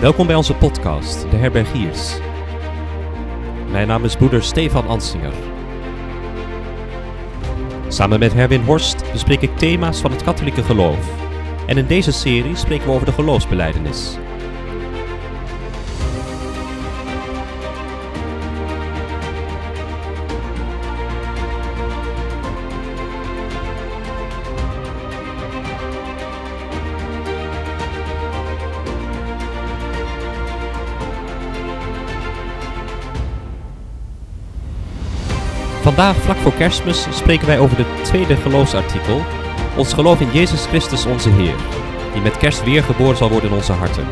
Welkom bij onze podcast, De Herbergiers. Mijn naam is broeder Stefan Ansinger. Samen met Herwin Horst bespreek ik thema's van het katholieke geloof. En in deze serie spreken we over de geloofsbeleidenis. Vandaag, vlak voor kerstmis, spreken wij over het tweede geloofsartikel. Ons geloof in Jezus Christus onze Heer, die met kerst weer geboren zal worden in onze harten.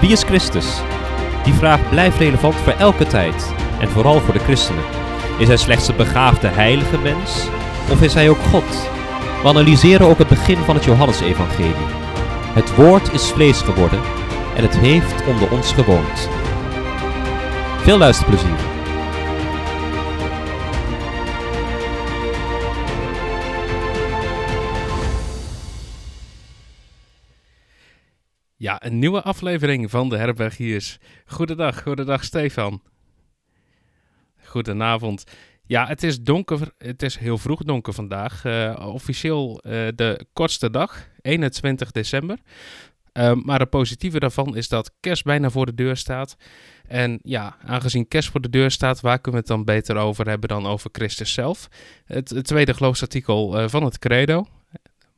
Wie is Christus? Die vraag blijft relevant voor elke tijd en vooral voor de christenen. Is hij slechts een begaafde heilige mens? Of is hij ook God? We analyseren ook het begin van het Johannesevangelie. Het woord is vlees geworden en het heeft onder ons gewoond. Veel luisterplezier. Nieuwe aflevering van de Herbergiers. Goedendag, goedendag Stefan. Goedenavond. Ja, het is donker. Het is heel vroeg donker vandaag. Uh, officieel uh, de kortste dag, 21 december. Uh, maar het positieve daarvan is dat kerst bijna voor de deur staat. En ja, aangezien kerst voor de deur staat, waar kunnen we het dan beter over hebben dan over Christus zelf? Het, het tweede geloofsartikel van het Credo.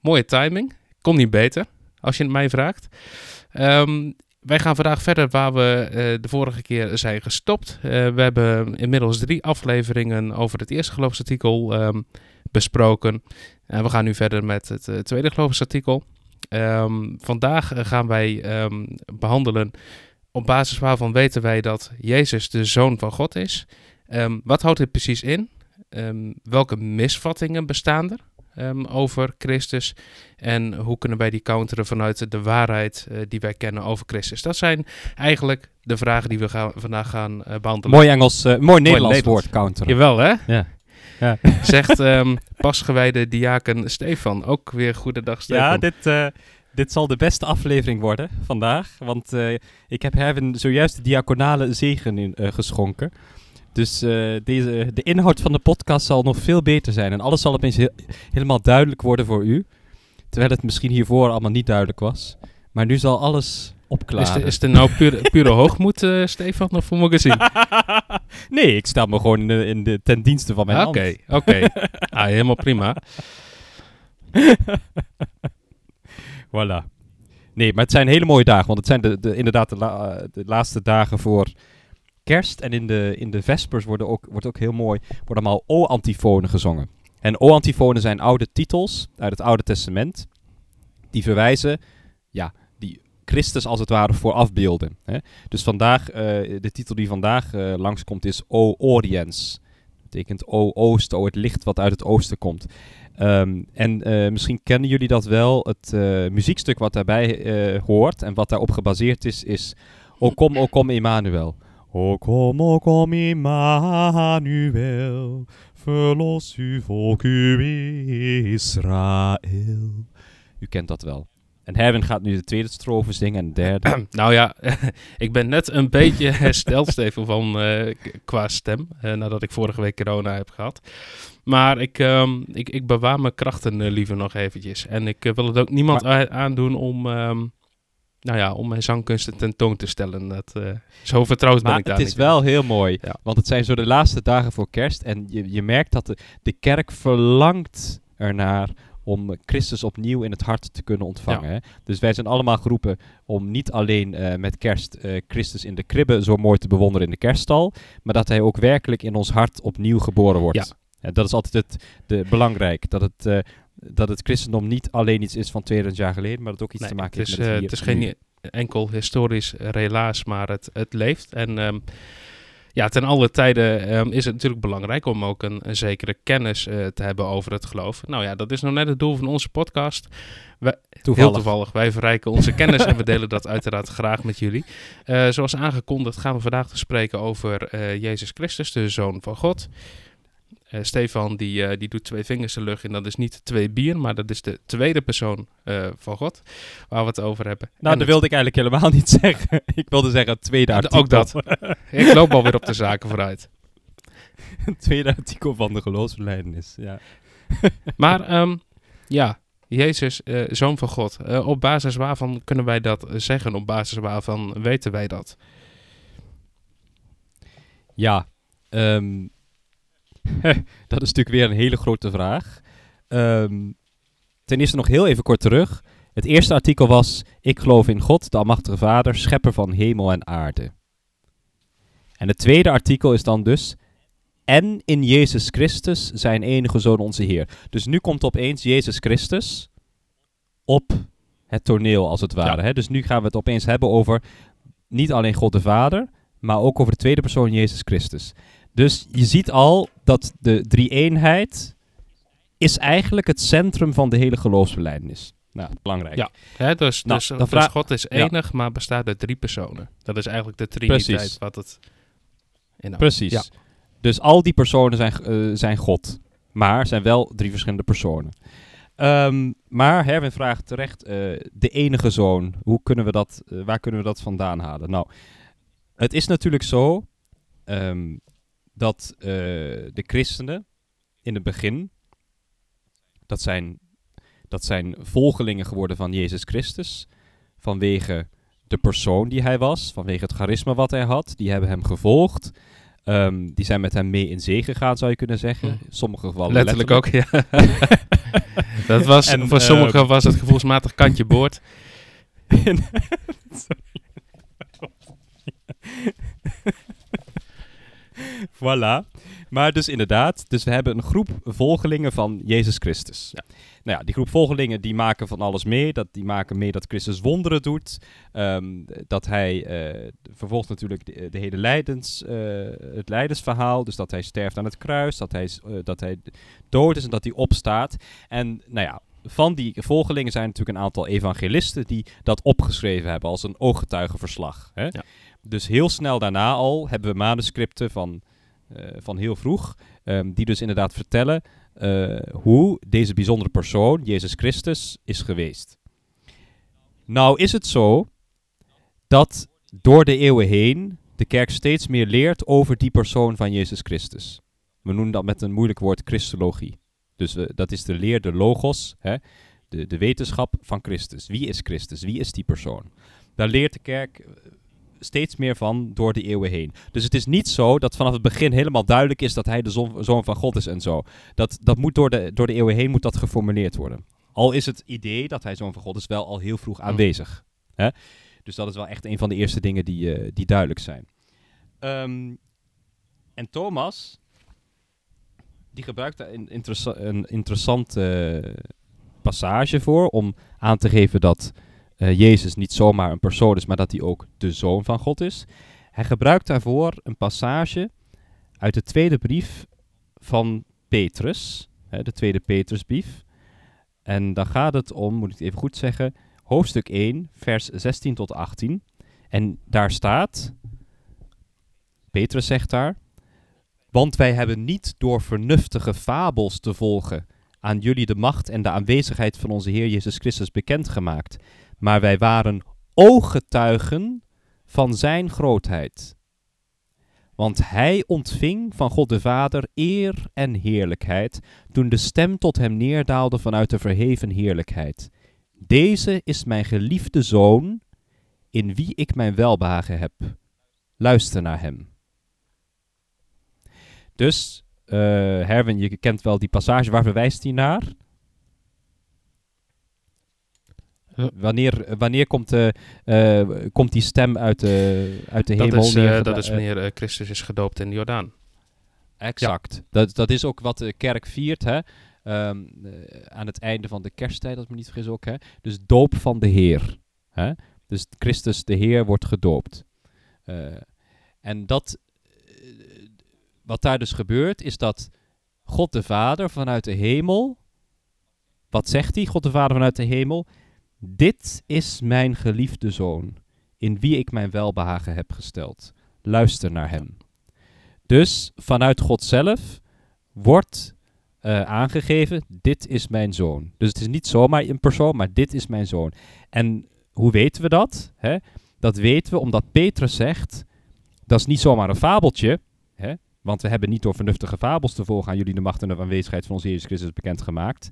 Mooie timing. Kon niet beter, als je het mij vraagt. Um, wij gaan vandaag verder waar we uh, de vorige keer zijn gestopt. Uh, we hebben inmiddels drie afleveringen over het eerste geloofsartikel um, besproken. En we gaan nu verder met het uh, tweede geloofsartikel. Um, vandaag gaan wij behandelen op basis waarvan weten wij dat Jezus de Zoon van God is. wat houdt dit precies in? welke misvattingen bestaan er? Um, over Christus. En hoe kunnen wij die counteren vanuit de waarheid uh, die wij kennen over Christus? Dat zijn eigenlijk de vragen die we gaan, vandaag gaan uh, behandelen. Mooi Engels, uh, mooi Nederlands woord counteren. Jawel hè? Ja. ja. Zegt um, pasgewijde diaken Stefan. Ook weer goedendag Stefan. Ja, dit... Dit zal de beste aflevering worden vandaag, want ik heb Herwin zojuist de diaconale zegen in, geschonken. Dus uh, deze, de inhoud van de podcast zal nog veel beter zijn. En alles zal opeens heel, helemaal duidelijk worden voor u. Terwijl het misschien hiervoor allemaal niet duidelijk was. Maar nu zal alles opklaren. Is, is er nou pure, pure hoogmoed, uh, Stefan? Of moet ik zien? nee, ik sta me gewoon in de, in de, ten dienste van mijn Oké, oké. Okay. ah, helemaal prima. voilà. Nee, maar het zijn hele mooie dagen. Want het zijn de, de, inderdaad de, la, de laatste dagen voor kerst en in de, in de vespers worden ook, wordt ook heel mooi, worden allemaal O-antifonen gezongen. En O-antifonen zijn oude titels uit het Oude Testament, die verwijzen, ja, die Christus als het ware voor afbeelden. Hè. Dus vandaag, uh, de titel die vandaag uh, langskomt is O Oriens. Dat betekent O Oosten, O het licht wat uit het oosten komt. Um, en uh, misschien kennen jullie dat wel. Het muziekstuk wat daarbij hoort en wat daarop gebaseerd is, is O kom, O kom Emmanuel. O kom, o kom, Immanuel, verlos uw volk, uw Israël. U kent dat wel. En Herwin gaat nu de tweede strofe zingen en de derde. nou ja, ik ben net een beetje hersteld, Steven, van, uh, qua stem. Uh, nadat ik vorige week corona heb gehad. Maar ik, um, ik, ik bewaar mijn krachten uh, liever nog eventjes. En ik wil het ook niemand maar, aandoen om... Um, nou ja, om mijn zangkunsten tentoon te stellen. Dat, uh, zo vertrouwd ben ik daar het is wel heel mooi, ja. want het zijn zo de laatste dagen voor kerst en je, je merkt dat de, de kerk verlangt ernaar om Christus opnieuw in het hart te kunnen ontvangen. Ja. Dus wij zijn allemaal geroepen om niet alleen uh, met kerst uh, Christus in de kribbe zo mooi te bewonderen in de kerststal, maar dat hij ook werkelijk in ons hart opnieuw geboren wordt. Ja. Ja, dat is altijd het de, belangrijk, dat het, uh, dat het christendom niet alleen iets is van 2000 jaar geleden, maar dat het ook iets nee, te maken het heeft met uh, Het is geen enkel historisch relaas, maar het, het leeft. En um, ja, ten alle tijden um, is het natuurlijk belangrijk om ook een, een zekere kennis uh, te hebben over het geloof. Nou ja, dat is nou net het doel van onze podcast. We, toevallig. Heel toevallig. Wij verrijken onze kennis en we delen dat uiteraard graag met jullie. Uh, zoals aangekondigd gaan we vandaag te spreken over uh, Jezus Christus, de Zoon van God. Eh, Stefan die, eh, die doet twee vingers de lucht en dat is niet twee bier, maar dat is de tweede persoon eh, van God waar we het over hebben. Nou, En dat wilde ik eigenlijk helemaal niet zeggen. ik wilde zeggen het tweede artikel. ook dat. Ik loop alweer op de zaken vooruit. het tweede artikel van de geloofsverleidenis. Ja. Maar ehm, ja, Jezus, zoon van God. Op basis waarvan kunnen wij dat zeggen? Op basis waarvan weten wij dat? Ja, ehm, dat is natuurlijk weer een hele grote vraag. Ehm, ten eerste nog heel even kort terug. Het eerste artikel was: Ik geloof in God, de Almachtige Vader, schepper van hemel en aarde. En het tweede artikel is dan dus: En in Jezus Christus, zijn enige zoon, onze Heer. Dus nu komt opeens Jezus Christus op het toneel, als het ware. Ja. Hè? Dus nu gaan we het opeens hebben over niet alleen God de Vader, maar ook over de tweede persoon Jezus Christus. Dus je ziet al dat de drie-eenheid is eigenlijk het centrum van de hele geloofsbelijdenis. Nou, belangrijk. Ja. Hè, dus, Nou, dus, dus vraag- God is Ja. enig, maar bestaat uit drie personen. Dat is eigenlijk de triniteit Precies. wat het inhoudt. Precies. Ja. Dus al die personen zijn, eh, zijn God, maar zijn wel drie verschillende personen. Ehm, maar Herwin vraagt terecht, eh, de enige zoon, hoe kunnen we dat, eh, waar kunnen we dat vandaan halen? Nou, het is natuurlijk zo ehm, dat eh, de christenen in het begin, dat zijn, dat zijn volgelingen geworden van Jezus Christus, vanwege de persoon die hij was, vanwege het charisma wat hij had, die hebben hem gevolgd. Ehm, die zijn met hem mee in zee gegaan, zou je kunnen zeggen. In sommige gevallen Letterlijk, ook, ja. dat was, En, voor sommigen ehm, was het gevoelsmatig kantje boord. Voilà. Maar dus inderdaad, dus we hebben een groep volgelingen van Jezus Christus. Ja. Nou ja, die groep volgelingen die maken van alles mee. Dat, die maken mee dat Christus wonderen doet. Ehm, dat hij eh, vervolgt natuurlijk de, de hele lijdens, eh, het lijdensverhaal. Dus dat hij sterft aan het kruis, dat hij, eh, dat hij dood is en dat hij opstaat. En nou ja, van die volgelingen zijn natuurlijk een aantal evangelisten die dat opgeschreven hebben als een ooggetuigenverslag. Hè? Ja. Dus heel snel daarna al hebben we manuscripten van, eh, van heel vroeg, ehm, die dus inderdaad vertellen eh, hoe deze bijzondere persoon, Jezus Christus, is geweest. Nou is het zo dat door de eeuwen heen de kerk steeds meer leert over die persoon van Jezus Christus. We noemen dat met een moeilijk woord Christologie. Dus dat is de leer, de logos, hè, de, de wetenschap van Christus. Wie is Christus? Wie is die persoon? Daar leert de kerk eh, steeds meer van door de eeuwen heen. Dus het is niet zo dat vanaf het begin helemaal duidelijk is dat hij de zon- zoon van God is en zo. Dat, dat moet door de, door de eeuwen heen moet dat geformuleerd worden. Al is het idee dat hij zoon van God is wel al heel vroeg aanwezig. Hè? Dus dat is wel echt een van de eerste dingen die, eh, die duidelijk zijn. Ehm, en Thomas, die gebruikt daar een, interessa- een interessante eh, passage voor om aan te geven dat eh, Jezus niet zomaar een persoon is, maar dat hij ook de zoon van God is. Hij gebruikt daarvoor een passage uit de tweede brief van Petrus, hè, de tweede Petrusbrief. En dan gaat het om, moet ik het even goed zeggen, hoofdstuk 1, vers 16 tot 18. En daar staat, Petrus zegt daar, want wij hebben niet door vernuftige fabels te volgen aan jullie de macht en de aanwezigheid van onze Heer Jezus Christus bekendgemaakt, maar wij waren ooggetuigen van zijn grootheid. Want hij ontving van God de Vader eer en heerlijkheid, toen de stem tot hem neerdaalde vanuit de verheven heerlijkheid. Deze is mijn geliefde zoon, in wie ik mijn welbehagen heb. Luister naar hem. Dus, eh Herwin, je kent wel die passage, waar verwijst hij naar? Eh. Wanneer, wanneer komt, de, eh, komt die stem uit de, uit de Dat hemel? is, eh, dat is eh, wanneer eh, Christus is gedoopt in de Jordaan. Exact. Dat, dat is ook wat de kerk viert, hè. Ehm, eh, aan het einde van de kersttijd, als ik me niet vergis ook, hè. Dus doop van de Heer. Hè? Dus Christus de Heer wordt gedoopt. Eh, en dat, eh, wat daar dus gebeurt, is dat God de Vader vanuit de hemel, wat zegt hij, God de Vader vanuit de hemel? Dit is mijn geliefde zoon, in wie ik mijn welbehagen heb gesteld. Luister naar hem. Dus vanuit God zelf wordt eh, aangegeven, dit is mijn zoon. Dus het is niet zomaar een persoon, maar dit is mijn zoon. En hoe weten we dat? Hè? Dat weten we omdat Petrus zegt, dat is niet zomaar een fabeltje, hè? want we hebben niet door vernuftige fabels te volgen aan jullie de macht en de aanwezigheid van onze Jezus Christus bekendgemaakt,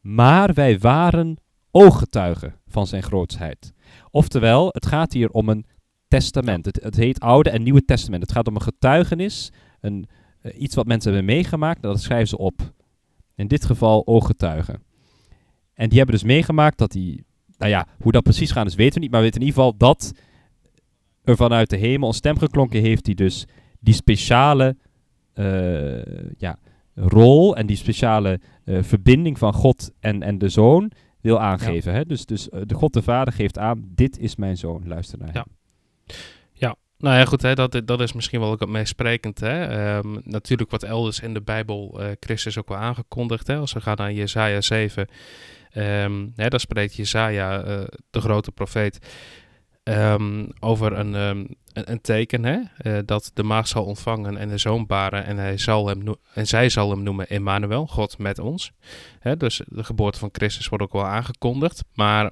maar wij waren ooggetuigen van zijn grootsheid. Oftewel, het gaat hier om een testament. Het, het heet Oude en Nieuwe Testament. Het gaat om een getuigenis, een, eh, iets wat mensen hebben meegemaakt, dat schrijven ze op. In dit geval ooggetuigen. En die hebben dus meegemaakt dat die, nou ja, hoe dat precies gaat, is weten we niet, maar we weten in ieder geval dat er vanuit de hemel een stem geklonken heeft die dus die speciale eh, ja, rol en die speciale eh, verbinding van God en, en de zoon wil aangeven. Hè? Dus, dus eh, de God de Vader geeft aan, dit is mijn zoon, luister naar Ja. hem. Nou ja, goed, hè, dat, dat is misschien wel ook het meest sprekend. Hè? Ehm, natuurlijk wat elders in de Bijbel eh, Christus ook wel aangekondigd. Hè? Als we gaan naar Jezaja 7, ehm, hè, dan spreekt Jezaja, eh, de grote profeet, ehm, over een, ehm, een, een teken. Hè? eh, dat de maag zal ontvangen en de zoon baren en, hij zal hem en zij zal hem noemen Emmanuel, God met ons. Hè? Dus de geboorte van Christus wordt ook wel aangekondigd. Maar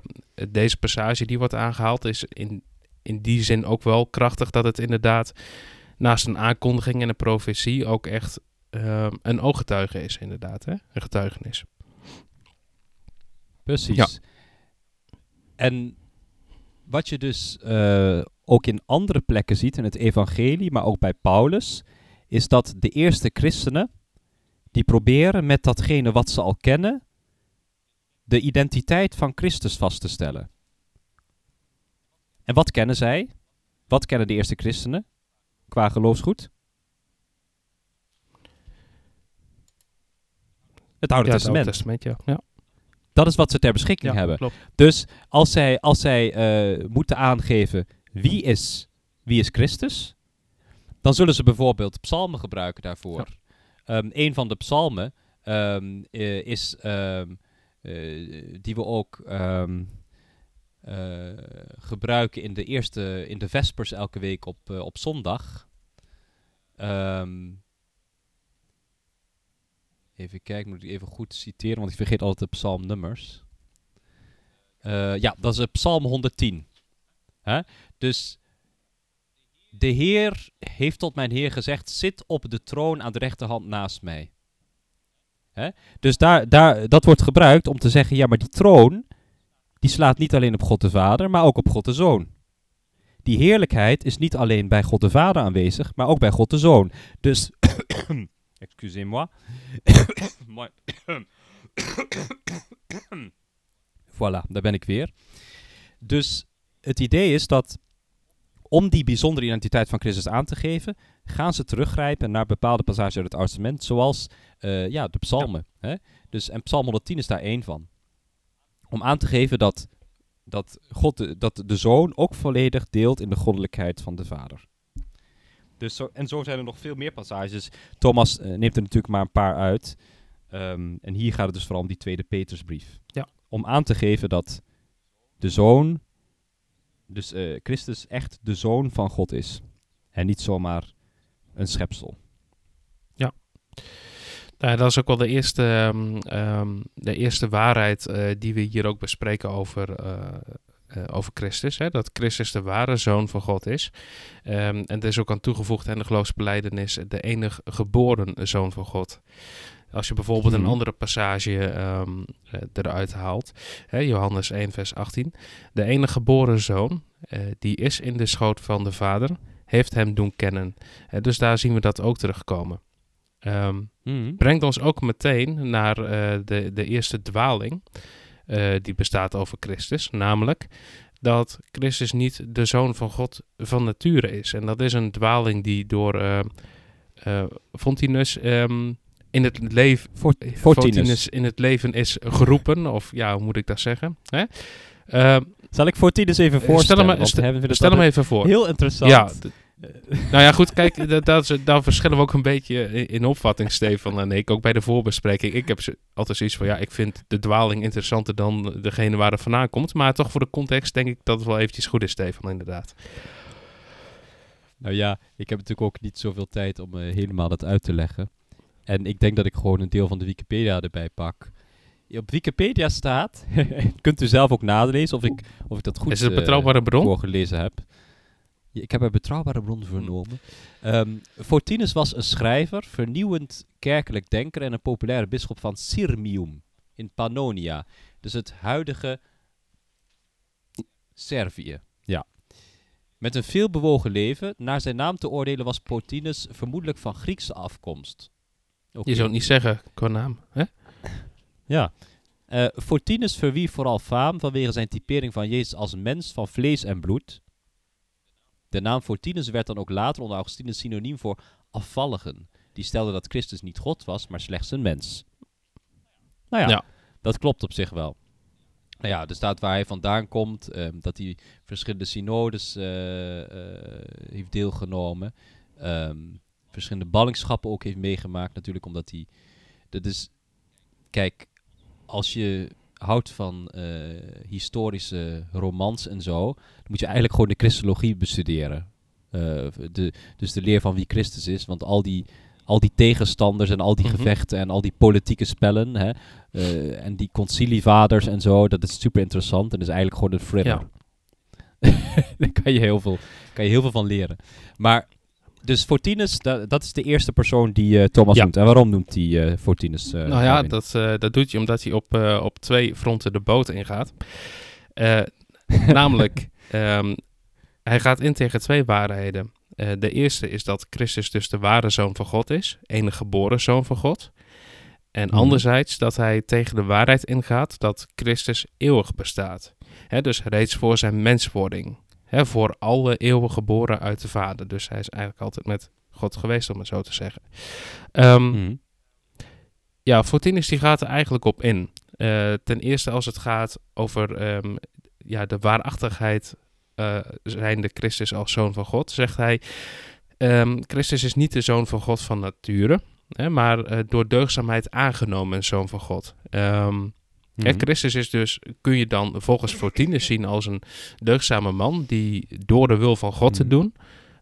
deze passage die wordt aangehaald is in in die zin ook wel krachtig dat het inderdaad naast een aankondiging en een profetie ook echt ehm, een ooggetuige is, inderdaad. Hè? Een getuigenis. Precies. Ja. En wat je dus eh, ook in andere plekken ziet in het evangelie, maar ook bij Paulus, is dat de eerste christenen, die proberen met datgene wat ze al kennen, de identiteit van Christus vast te stellen. En wat kennen zij? Wat kennen de eerste christenen qua geloofsgoed? Het Oude ja, Testament. Het Oude Testament, ja. ja. Dat is wat ze ter beschikking ja hebben. Klopt. Dus als zij, als zij eh, moeten aangeven wie is, wie is Christus, dan zullen ze bijvoorbeeld psalmen gebruiken daarvoor. Ehm, een van de psalmen ehm, eh, is ehm, eh, die we ook gebruiken in de eerste, in de vespers elke week op, op zondag. Even kijken, moet ik even goed citeren, want ik vergeet altijd de psalmnummers. Eh, ja, dat is eh, Psalm 110. Hè? Dus de Heer heeft tot mijn Heer gezegd: Zit op de troon aan de rechterhand naast mij. Dus daar, daar, dat wordt gebruikt om te zeggen: ja, maar die troon, die slaat niet alleen op God de Vader, maar ook op God de Zoon. Die heerlijkheid is niet alleen bij God de Vader aanwezig, maar ook bij God de Zoon. Dus, excusez-moi. Voilà, daar ben ik weer. Dus het idee is dat om die bijzondere identiteit van Christus aan te geven, gaan ze teruggrijpen naar bepaalde passages uit het Oude Testament, zoals eh, ja, de psalmen. Hè? Dus, en Psalm 110 is daar één van. Om aan te geven dat, dat, God de, dat de Zoon ook volledig deelt in de goddelijkheid van de Vader. Dus zo, en zo zijn er nog veel meer passages. Thomas eh, neemt er natuurlijk maar een paar uit. Ehm, en hier gaat het dus vooral om die tweede Petersbrief. Ja. Om aan te geven dat de Zoon, dus eh, Christus echt de Zoon van God is. En niet zomaar een schepsel. Nou, dat is ook wel de eerste, ehm, ehm, de eerste waarheid eh, die we hier ook bespreken over, eh, over Christus. Hè? Dat Christus de ware zoon van God is. Ehm, en er is ook aan toegevoegd aan de geloofsbeleidenis de enige geboren zoon van God. Als je bijvoorbeeld een Mhm. andere passage ehm, eh, eruit haalt, hè, Johannes 1, vers 18. De enige geboren zoon, eh, die is in de schoot van de Vader, heeft hem doen kennen. Dus daar zien we dat ook terugkomen. Ehm, brengt ons ook meteen naar de, de eerste dwaling eh, die bestaat over Christus, namelijk dat Christus niet de zoon van God van nature is. En dat is een dwaling die door eh eh, Fontinus ehm, in het leven Fortinus. Fontinus in het leven is geroepen, of ja, hoe moet ik dat zeggen? Hè? Zal ik Fortinus even Stel hem voorstellen? stel- we hebben stel hem even voor. Heel interessant. Ja, nou ja, goed, kijk, dat, dat daar verschillen we ook een beetje in, in opvatting, Stefan en ik. Ook bij de voorbespreking. Ik heb altijd zoiets van, ja, ik vind de dwaling interessanter dan degene waar het vandaan komt. Maar toch voor de context denk ik dat het wel eventjes goed is, Stefan, inderdaad. Nou ja, ik heb natuurlijk ook niet zoveel tijd om eh, helemaal dat uit te leggen. En ik denk dat ik gewoon een deel van de Wikipedia erbij pak. Op Wikipedia staat, kunt u zelf ook nalezen of ik, of ik dat goed Is het een eh, betrouwbare bron? voorgelezen heb. Ik heb een betrouwbare bron vernomen. Ehm Fortinus was een schrijver, vernieuwend kerkelijk denker en een populaire bisschop van Sirmium in Pannonia. Dus het huidige Servië. Ja. Met een veelbewogen leven, naar zijn naam te oordelen was Fortinus vermoedelijk van Griekse afkomst. Je zou het niet zeggen qua naam. Hè? Ja. Eh, Fortinus verwierf vooral faam vanwege zijn typering van Jezus als mens van vlees en bloed. De naam Fortinus werd dan ook later onder Augustinus synoniem voor afvalligen. Die stelden dat Christus niet God was, maar slechts een mens. Nou ja, Ja. dat klopt op zich wel. Nou ja, er staat waar hij vandaan komt, ehm, dat hij verschillende synodes eh, eh, heeft deelgenomen. ehm, verschillende ballingschappen ook heeft meegemaakt, natuurlijk omdat hij... Dat is, kijk, als je houdt van eh, historische romans en zo, dan moet je eigenlijk gewoon de christologie bestuderen. Eh, de, dus de leer van wie Christus is, want al die, al die tegenstanders en al die Mhm. gevechten en al die politieke spellen hè, eh, en die concilievaders en zo, dat is super interessant en is eigenlijk gewoon een thriller. Daar kan je, heel veel, kan je heel veel van leren. Maar, dus Fortinus, da- dat is de eerste persoon die eh, Thomas Ja. noemt. En waarom noemt hij eh, Fortinus? eh, nou ja, dat, dat doet hij omdat hij op, op twee fronten de boot ingaat. Namelijk, ehm, hij gaat in tegen twee waarheden. De eerste is dat Christus dus de ware zoon van God is, enige geboren zoon van God. En Mhm. anderzijds dat hij tegen de waarheid ingaat dat Christus eeuwig bestaat. Hè, dus reeds voor zijn menswording. Hè, voor alle eeuwen geboren uit de Vader. Dus hij is eigenlijk altijd met God geweest, om het zo te zeggen. Mhm. ja, Fortinus die gaat er eigenlijk op in. Eh, ten eerste als het gaat over ehm, ja, de waarachtigheid eh zijnde Christus als zoon van God, zegt hij... ehm, Christus is niet de zoon van God van nature, hè, maar eh, door deugdzaamheid aangenomen een zoon van God. Ehm, Mhm. Christus is dus, kun je dan volgens Fortinus zien als een deugdzame man die door de wil van God te Mhm. doen,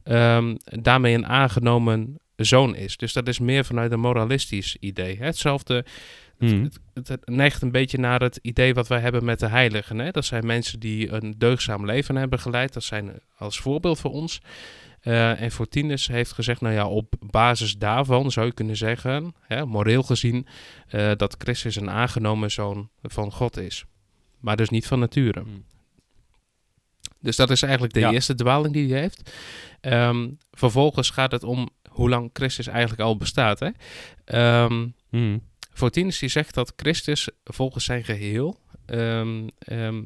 ehm, daarmee een aangenomen zoon is. Dus dat is meer vanuit een moralistisch idee. Hè? Hetzelfde, Mhm. het, het, het neigt een beetje naar het idee wat wij hebben met de heiligen. Hè? Dat zijn mensen die een deugdzaam leven hebben geleid. Dat zijn als voorbeeld voor ons. Eh, en Fortinus heeft gezegd, nou ja, op basis daarvan zou je kunnen zeggen, hè, moreel gezien, eh, dat Christus een aangenomen zoon van God is. Maar dus niet van nature. Mhm. Dus dat is eigenlijk de Ja. eerste dwaling die hij heeft. Ehm, vervolgens gaat het om hoe lang Christus eigenlijk al bestaat. Hè? Ehm, Mhm. Fortinus die zegt dat Christus volgens zijn geheel ehm, ehm,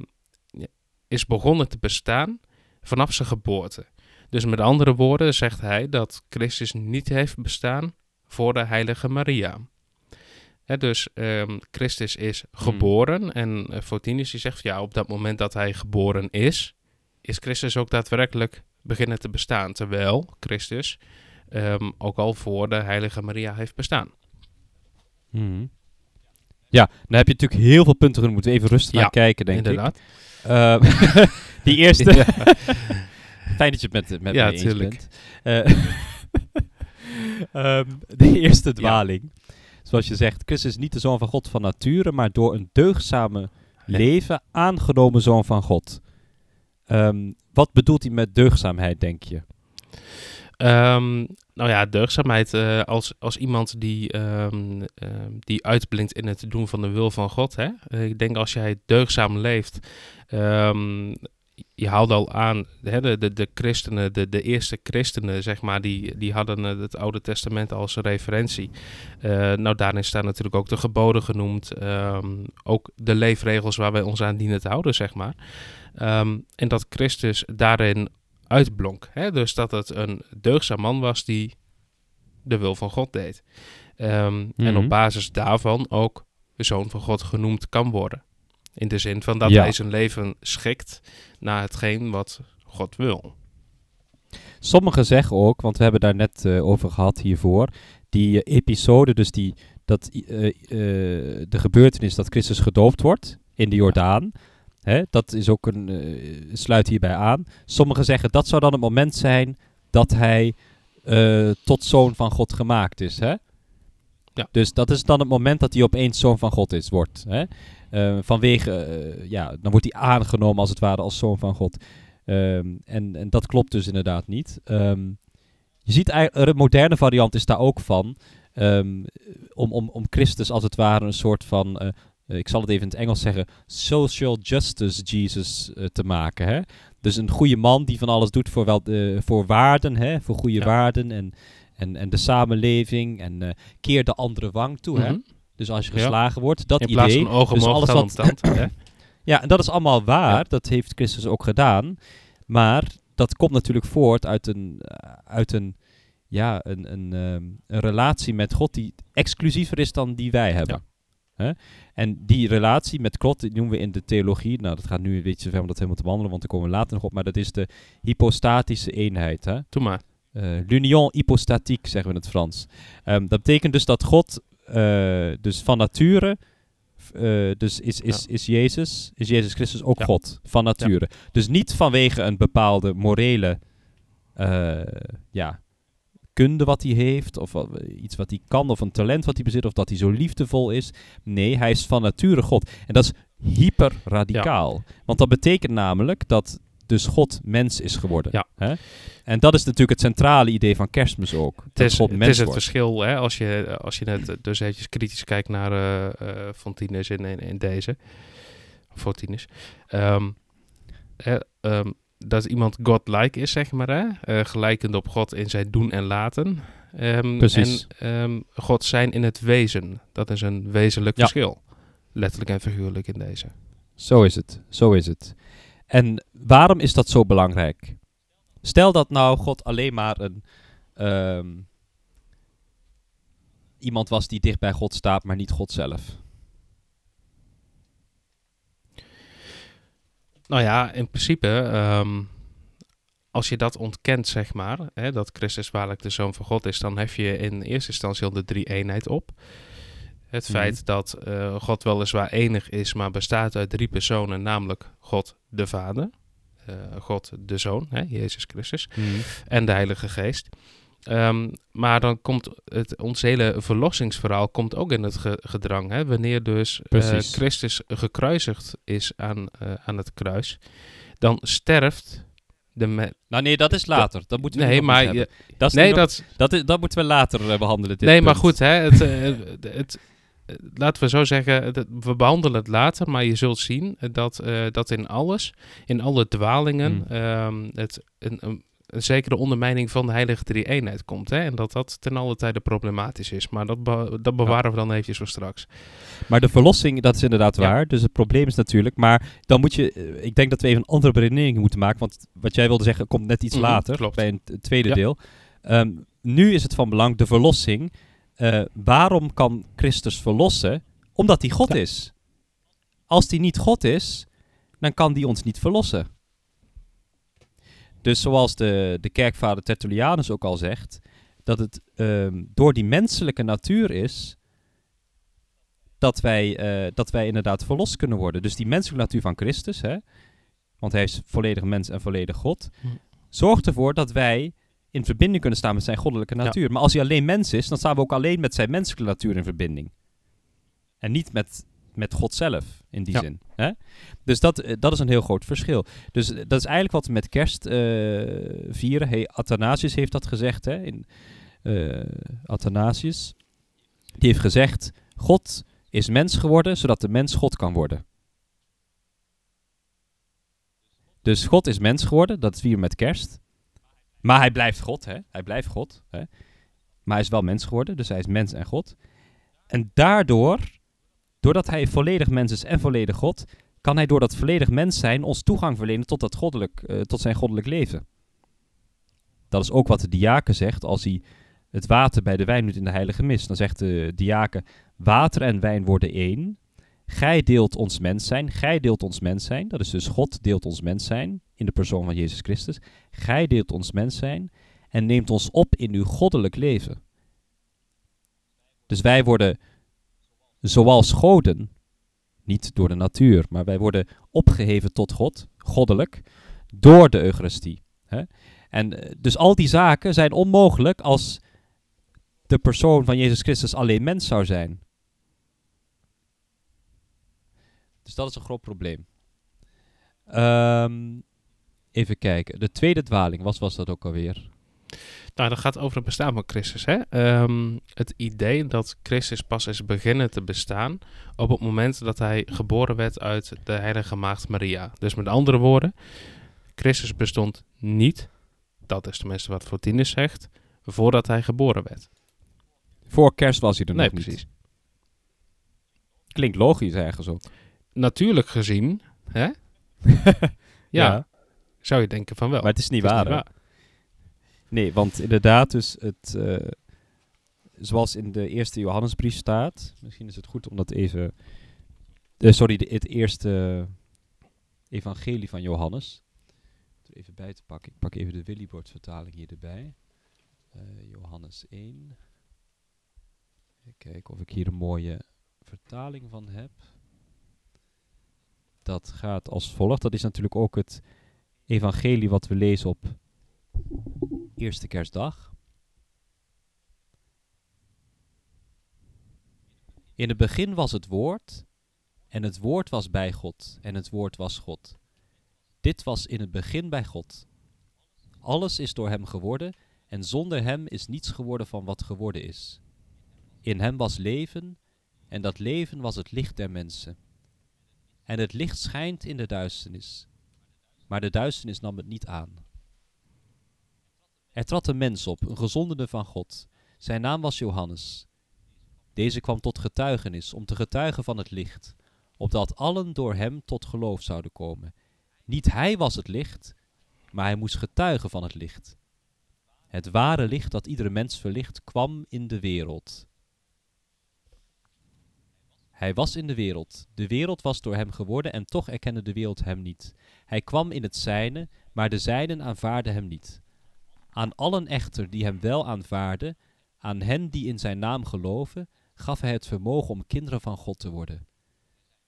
is begonnen te bestaan vanaf zijn geboorte. Dus met andere woorden zegt hij dat Christus niet heeft bestaan voor de heilige Maria. Dus ehm, Christus is geboren en eh, Fortinus die zegt ja, op dat moment dat hij geboren is, is Christus ook daadwerkelijk beginnen te bestaan. Terwijl Christus ehm, ook al voor de heilige Maria heeft bestaan. Mhm. Ja, dan heb je natuurlijk heel veel punten genoemd. Moeten we even rustig Ja, naar kijken, denk Inderdaad. ik. Ehm, die eerste. Fijn dat je het met, met Ja, eens bent. Eh, ehm, de eerste dwaling. Zoals je zegt, Christus is niet de zoon van God van nature, maar door een deugdzame Ja. leven aangenomen zoon van God. Ehm, wat bedoelt hij met deugdzaamheid, denk je? Ehm, nou ja, deugdzaamheid eh, als, als iemand die, ehm, die uitblinkt in het doen van de wil van God. Hè? Ik denk als jij deugdzaam leeft, je haalde al aan, hè, de, de, de christenen, de, de eerste christenen, zeg maar, die, die hadden eh, het Oude Testament als referentie. Eh, nou, daarin staan natuurlijk ook de geboden genoemd, ehm, ook de leefregels waar wij ons aan dienen te houden, zeg maar. Ehm, en dat Christus daarin uitblonk. Hè? Dus dat het een deugdzaam man was die de wil van God deed. Ehm, En Mhm. op basis daarvan ook de zoon van God genoemd kan worden. In de zin van dat Ja. hij zijn leven schikt naar hetgeen wat God wil. Sommigen zeggen ook, want we hebben daar net eh, over gehad hiervoor, die eh, episode, dus die, dat, eh, de gebeurtenis dat Christus gedoopt wordt in de Jordaan, hè, dat is ook een, sluit hierbij aan. Sommigen zeggen dat zou dan het moment zijn dat hij tot zoon van God gemaakt is. Hè? Ja. Dus dat is dan het moment dat hij opeens zoon van God is, wordt. Hè? Eh, vanwege, eh, ja, dan wordt hij aangenomen als het ware als zoon van God. Ehm, en, en dat klopt dus inderdaad niet. Ehm, je ziet eigenlijk, de moderne variant is daar ook van. ehm, om, om, om Christus als het ware een soort van, eh, eh, ik zal het even in het Engels zeggen, social justice Jesus te maken. Hè? Dus een goede man die van alles doet voor, wel, voor waarden, hè? voor goede Ja. waarden en, en, en de samenleving. En keer de andere wang toe. Hè? Dus als je Ja. geslagen wordt, dat In plaats idee. van ogen dus alles wat, tand. hè? ja, en dat is allemaal waar. Ja. Dat heeft Christus ook gedaan. Maar dat komt natuurlijk voort uit een, eh, uit een, ja, een, een, ehm, een relatie met God die exclusiever is dan die wij hebben. Hè? En die relatie met God, die noemen we in de theologie, nou dat gaat nu een beetje ver om dat helemaal te behandelen, want daar komen we later nog op, maar dat is de hypostatische eenheid. Hè? Doe maar. Eh, L'union hypostatique zeggen we in het Frans. Ehm, dat betekent dus dat God, eh, dus van nature, eh, dus is, is, is Jezus, is Jezus Christus ook Ja. God, van nature. Dus niet vanwege een bepaalde morele, eh, ja, kunde wat hij heeft, of wat- iets wat hij kan, of een talent wat hij bezit, of dat hij zo liefdevol is. Nee, hij is van nature God. En dat is hyper radicaal. Want dat betekent namelijk dat dus God mens is geworden. Ja. Hè? En dat is natuurlijk het centrale idee van kerstmis ook. Het is, God het, mens is het verschil, hè, als je, als je net dus eventjes kritisch kijkt naar eh eh Fontines in, in, in deze. Fontines. Ehm, eh, ehm, dat iemand godlike is, zeg maar. Hè? eh, gelijkend op God in zijn doen en laten. Ehm, Precies. En God zijn in het wezen. Dat is een wezenlijk Ja. verschil. Letterlijk en figuurlijk in deze. Zo is het, zo is het. En waarom is dat zo belangrijk? Stel dat nou God alleen maar een ehm, iemand was die dicht bij God staat, maar niet God zelf. Nou ja, in principe, ehm, als je dat ontkent, zeg maar, hè, dat Christus waarlijk de Zoon van God is, dan hef je in eerste instantie al de drie-eenheid op. Het Mhm. feit dat eh, God weliswaar enig is, maar bestaat uit drie personen, namelijk God de Vader, eh, God de Zoon, hè, Jezus Christus, en de Heilige Geest. Ehm, maar dan komt het, ons hele verlossingsverhaal komt ook in het ge- gedrang. Hè? Wanneer dus eh. Christus gekruisigd is aan, eh, aan het kruis, dan sterft de Nou nee, dat is later. Dat moeten we Nee, maar hebben. je- dat, is nee, nog- dat, dat, is- dat moeten we later eh, behandelen. Dit nee maar goed, hè, het, het, het- laten we zo zeggen, we behandelen het later, maar je zult zien dat, eh, dat in alles, in alle dwalingen, Hmm. ehm, het een, een, een zekere ondermijning van de heilige drie-eenheid komt. Hè? En dat dat ten alle tijde problematisch is. Maar dat, be- dat bewaren we dan eventjes voor straks. Maar de verlossing, dat is inderdaad Ja. waar. Dus het probleem is natuurlijk. Maar dan moet je. eh, Ik denk dat we even een andere beredenering moeten maken. Want wat jij wilde zeggen komt net iets Mhm, later. klopt. Bij een tweede Ja. deel. Ehm, nu is het van belang, de verlossing. Eh, waarom kan Christus verlossen? Omdat hij God Ja. is. Als hij niet God is, dan kan hij ons niet verlossen. Dus zoals de, de kerkvader Tertullianus ook al zegt, dat het ehm, door die menselijke natuur is dat wij, eh, dat wij inderdaad verlost kunnen worden. Dus die menselijke natuur van Christus, hè, want hij is volledig mens en volledig God, Hm. zorgt ervoor dat wij in verbinding kunnen staan met zijn goddelijke Ja. natuur. Maar als hij alleen mens is, dan staan we ook alleen met zijn menselijke natuur in verbinding. En niet met, met God zelf, in die Ja. zin. Hè? Dus dat, eh, dat is een heel groot verschil. Dus eh, dat is eigenlijk wat we met kerst eh, vieren. Hey, Athanasius heeft dat gezegd, hè? In, Athanasius. Die heeft gezegd, God is mens geworden, zodat de mens God kan worden. Dus God is mens geworden, dat vieren we met kerst. Maar hij blijft God, hè? Hij blijft God, hè? Maar hij is wel mens geworden, dus hij is mens en God. En daardoor, doordat hij volledig mens is en volledig God, kan hij door dat volledig mens zijn ons toegang verlenen tot, dat goddelijk, eh, tot zijn goddelijk leven. Dat is ook wat de diaken zegt als hij het water bij de wijn doet in de heilige mis. Dan zegt de diaken, water en wijn worden één. Gij deelt ons mens zijn, gij deelt ons mens zijn. Dat is dus God deelt ons mens zijn in de persoon van Jezus Christus. Gij deelt ons mens zijn en neemt ons op in uw goddelijk leven. Dus wij worden zoals goden, niet door de natuur, maar wij worden opgeheven tot God, goddelijk, door de Eucharistie. Hè? En eh, dus al die zaken zijn onmogelijk als de persoon van Jezus Christus alleen mens zou zijn. Dus dat is een groot probleem. Ehm, even kijken. De tweede dwaling, wat was dat ook alweer? Nou, dat gaat over het bestaan van Christus. Hè? Ehm, het idee dat Christus pas is beginnen te bestaan op het moment dat hij geboren werd uit de heilige maagd Maria. Dus met andere woorden, Christus bestond niet, dat is tenminste wat Fortinus zegt, voordat hij geboren werd. Voor kerst was hij er nee, nog precies. niet. Klinkt logisch ergens ook. Natuurlijk gezien, hè? ja, zou je denken van wel. Maar het is niet Het is waar. Nee, want inderdaad, dus het, eh, zoals in de eerste Johannesbrief staat, misschien is het goed om dat even, eh, sorry, de, het eerste evangelie van Johannes, er even bij te pakken. Ik pak even de Willybord vertaling hier erbij. Eh, Johannes 1. Even kijken of ik hier een mooie vertaling van heb. Dat gaat als volgt. Dat is natuurlijk ook het evangelie wat we lezen op eerste kerstdag. In het begin was het woord, en het woord was bij God, en het woord was God. Dit was in het begin bij God. Alles is door hem geworden, en zonder hem is niets geworden van wat geworden is. In hem was leven, en dat leven was het licht der mensen. En het licht schijnt in de duisternis, maar de duisternis nam het niet aan. Er trad een mens op, een gezondene van God. Zijn naam was Johannes. Deze kwam tot getuigenis, om te getuigen van het licht, opdat allen door hem tot geloof zouden komen. Niet hij was het licht, maar hij moest getuigen van het licht. Het ware licht dat iedere mens verlicht, kwam in de wereld. Hij was in de wereld. De wereld was door hem geworden en toch erkende de wereld hem niet. Hij kwam in het zijne, maar de zijnen aanvaarden hem niet. Aan allen echter die hem wel aanvaarden, aan hen die in zijn naam geloven, gaf hij het vermogen om kinderen van God te worden.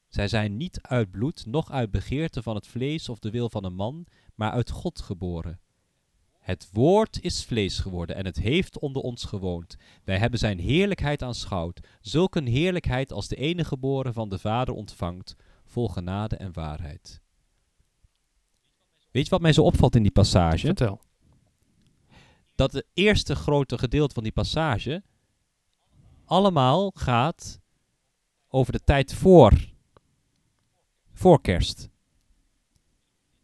Zij zijn niet uit bloed, noch uit begeerte van het vlees of de wil van een man, maar uit God geboren. Het woord is vlees geworden en het heeft onder ons gewoond. Wij hebben zijn heerlijkheid aanschouwd, zulk een heerlijkheid als de enige geboren van de Vader ontvangt, vol genade en waarheid. Weet je wat mij zo opvalt in die passage? Vertel. dat het eerste grote gedeelte van die passage allemaal gaat over de tijd voor, voor kerst.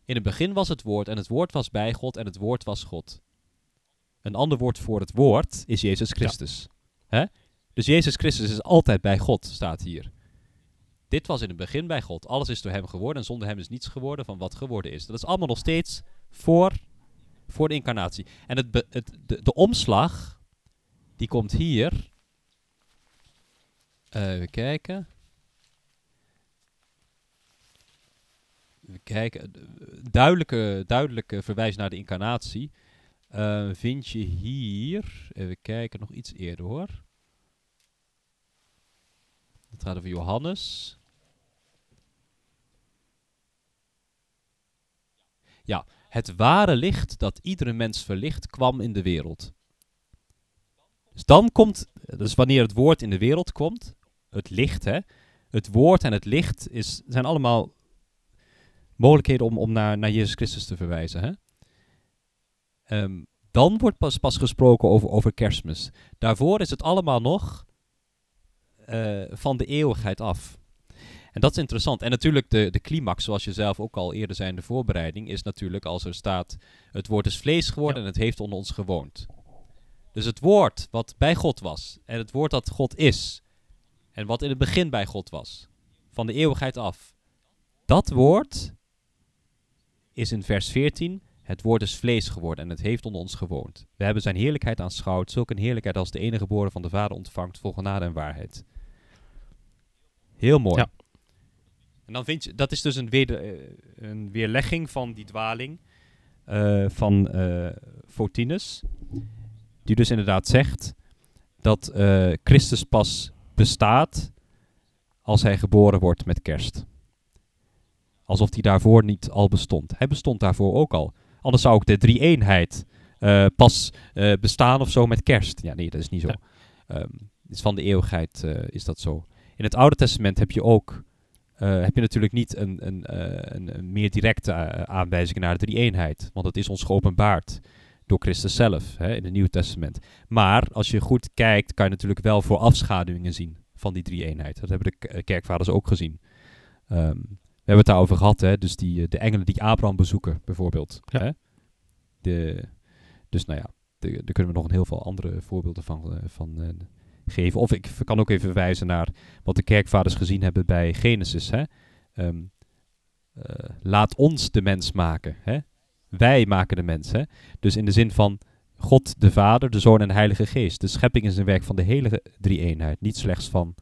In het begin was het woord en het woord was bij God en het woord was God. Een ander woord voor het woord is Jezus Christus. Hè? Dus Jezus Christus is altijd bij God, staat hier. Dit was in het begin bij God. Alles is door hem geworden en zonder hem is niets geworden van wat geworden is. Dat is allemaal nog steeds voor voor de incarnatie. En het be- het, de, de omslag, die komt hier. Even kijken. Kijken. De- Duidelijke, duidelijke verwijs naar de incarnatie. eh, vind je hier. Even kijken, nog iets eerder hoor. Het gaat over Johannes. Ja, het ware licht dat iedere mens verlicht kwam in de wereld. Dus dan komt, dus wanneer het woord in de wereld komt, het licht, hè, het woord en het licht is, zijn allemaal mogelijkheden om, om naar, naar Jezus Christus te verwijzen. Hè? Ehm, dan wordt pas, pas gesproken over, over kerstmis. Daarvoor is het allemaal nog eh, van de eeuwigheid af. En dat is interessant. En natuurlijk de, de climax, zoals je zelf ook al eerder zei in de voorbereiding, is natuurlijk als er staat, het woord is vlees geworden en het heeft onder ons gewoond. Dus het woord wat bij God was en het woord dat God is en wat in het begin bij God was, van de eeuwigheid af, dat woord is in vers 14, het woord is vlees geworden en het heeft onder ons gewoond. We hebben zijn heerlijkheid aanschouwd, zulke een heerlijkheid als de enige geboren van de Vader ontvangt, vol genade en waarheid. Heel mooi. Ja. En dan vind je, dat is dus een, weder, eh, een weerlegging van die dwaling eh, van eh Photinus. Die dus inderdaad zegt dat Christus pas bestaat als hij geboren wordt met kerst. Alsof hij daarvoor niet al bestond. Hij bestond daarvoor ook al. Anders zou ook de drie-eenheid eh, pas eh, bestaan of zo met kerst. Ja, nee, dat is niet zo. Ja. Ehm, is van de eeuwigheid eh, is dat zo. In het Oude Testament heb je ook, heb je natuurlijk niet een, een, een, een meer directe aanwijzing naar de drie-eenheid. Want het is ons geopenbaard door Christus zelf hè, in het Nieuwe Testament. Maar als je goed kijkt, kan je natuurlijk wel voor afschaduwingen zien van die drie-eenheid. Dat hebben de kerkvaders ook gezien. We hebben het daarover gehad, hè? dus die, eh, de engelen die Abraham bezoeken, bijvoorbeeld. Ja. Hè? De, dus nou ja, de- daar kunnen we nog een heel veel andere voorbeelden van, eh, van eh, geven. Of ik kan ook even verwijzen naar wat de kerkvaders gezien hebben bij Genesis. Hè? Ehm, eh, laat ons de mens maken. Hè? Wij maken de mens. Hè? Dus in de zin van God de Vader, de Zoon en de Heilige Geest. De schepping is een werk van de hele drie-eenheid. Niet slechts van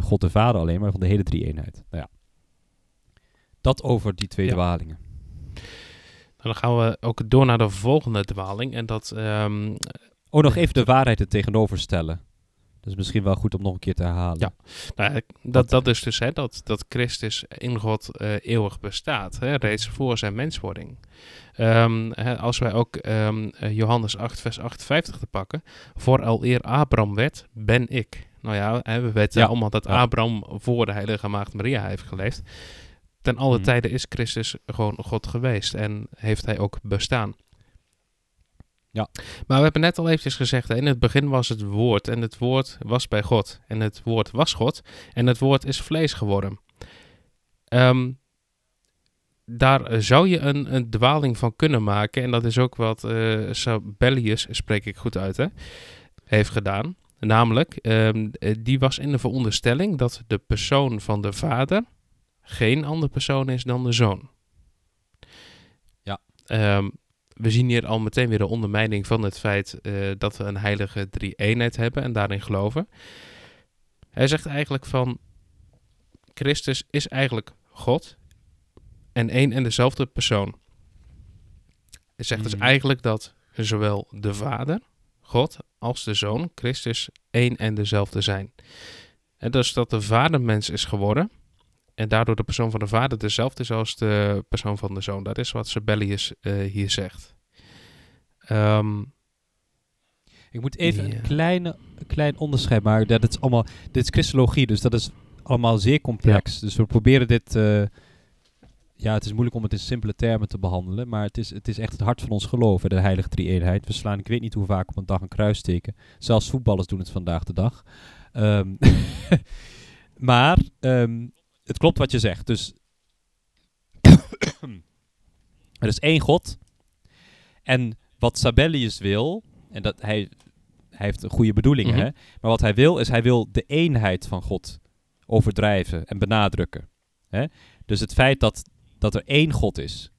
God de Vader alleen, maar van de hele drie-eenheid. Nou ja. Dat over die twee Ja. dwalingen. Dan gaan we ook door naar de volgende dwaling. En dat, ehm, Oh, nog even de waarheid er tegenover stellen. Dat is misschien wel goed om nog een keer te herhalen. Ja. nou, Wat- dat, dat is dus hè, dat, dat Christus in God eh, eeuwig bestaat. Hè, reeds voor zijn menswording. Ehm, hè, als wij ook ehm, eh, Johannes 8, vers 58 te pakken. Voor al eer Abraham werd, ben ik. Nou ja, hè, we weten Ja. allemaal dat. Abraham voor de heilige maagd Maria heeft geleefd. Ten alle Mhm. tijden is Christus gewoon God geweest en heeft hij ook bestaan. Ja. Maar we hebben net al eventjes gezegd, in het begin was het woord en het woord was bij God. En het woord was God en het woord is vlees geworden. Ehm, daar zou je een, een dwaling van kunnen maken. En dat is ook wat eh Sabellius, spreek ik goed uit, hè, heeft gedaan. Namelijk, ehm, eh, die was in de veronderstelling dat de persoon van de vader geen andere persoon is dan de zoon. Ja. Ehm, we zien hier al meteen weer de ondermijning van het feit eh, dat we een heilige drie-eenheid hebben en daarin geloven. Hij zegt eigenlijk van, Christus is eigenlijk God en één en dezelfde persoon. Hij zegt dus Mhm. eigenlijk dat zowel de Vader, God, als de Zoon, Christus, één en dezelfde zijn. En dus dat de Vader mens is geworden en daardoor de persoon van de Vader dezelfde is als de persoon van de Zoon. Dat is wat Sabellius eh, hier zegt. Ehm, Ik moet even een, kleine, een klein onderscheid maken. Dat is allemaal, dit is christologie, dus dat is allemaal zeer complex. Dus we proberen dit... eh, ja, het is moeilijk om het in simpele termen te behandelen, maar het is, het is echt het hart van ons geloven, de heilige drie-eenheid. We slaan, ik weet niet hoe vaak op een dag een kruisteken. Zelfs voetballers doen het vandaag de dag. Ehm, maar ehm, het klopt wat je zegt. Dus er is één God. En wat Sabellius wil, en dat hij, hij heeft goede bedoelingen, Mhm. hè? maar wat hij wil is, hij wil de eenheid van God overdrijven en benadrukken. Hè? Dus het feit dat, dat er één God is.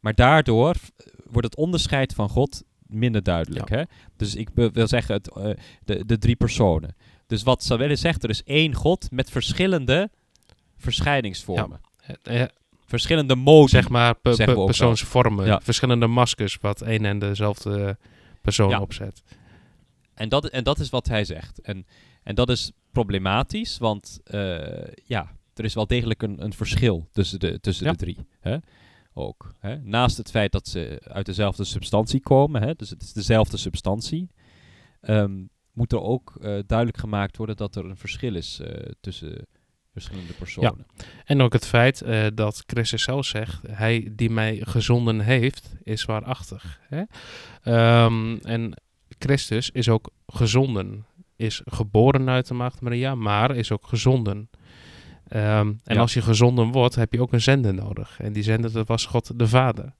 Maar daardoor wordt het onderscheid van God minder duidelijk. Hè? Dus ik be- wil zeggen, het, eh, de, de drie personen. Dus wat Sabellius zegt, er is één God met verschillende verschijningsvormen. Verschillende modi. zeg maar pe- persoonsvormen, Ja. verschillende maskers wat één en dezelfde persoon Ja. opzet. En dat, en dat is wat hij zegt. En, en dat is problematisch, want eh, ja, er is wel degelijk een, een verschil tussen de, tussen de drie. Hè? Ook. Hè? Naast het feit dat ze uit dezelfde substantie komen, hè? dus het is dezelfde substantie, ehm, moet er ook eh, duidelijk gemaakt worden dat er een verschil is eh, tussen verschillende personen. En ook het feit eh, dat Christus zelf zegt, hij die mij gezonden heeft, is waarachtig. Hè? Ehm, en Christus is ook gezonden, is geboren uit de maagd Maria, maar is ook gezonden. Ehm, en Ja. als je gezonden wordt, heb je ook een zender nodig. En die zender, dat was God de Vader.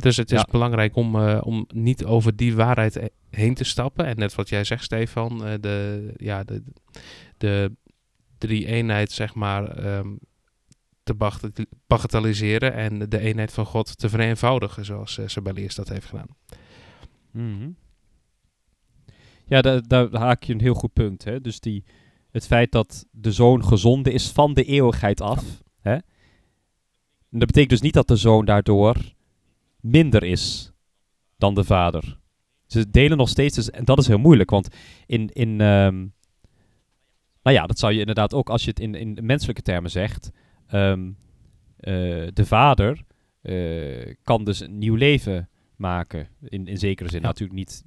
Dus het is Ja. belangrijk om, eh, om niet over die waarheid he- heen te stappen. En net wat jij zegt, Stefan, eh, de, ja, de, de drie-eenheid, zeg maar, ehm, te bagate- bagatelliseren en de eenheid van God te vereenvoudigen, zoals uh, Sabellius dat heeft gedaan. Mhm. Ja, daar, daar haak je een heel goed punt. Hè? Dus die, het feit dat de zoon gezonden is van de eeuwigheid af. Hè? Dat betekent dus niet dat de zoon daardoor minder is dan de vader. Ze delen nog steeds, dus, en dat is heel moeilijk, want in, in ehm, nou ja, dat zou je inderdaad ook, als je het in, in menselijke termen zegt, ehm, eh, de vader eh, kan dus een nieuw leven maken, in, in zekere zin. Ja. Natuurlijk niet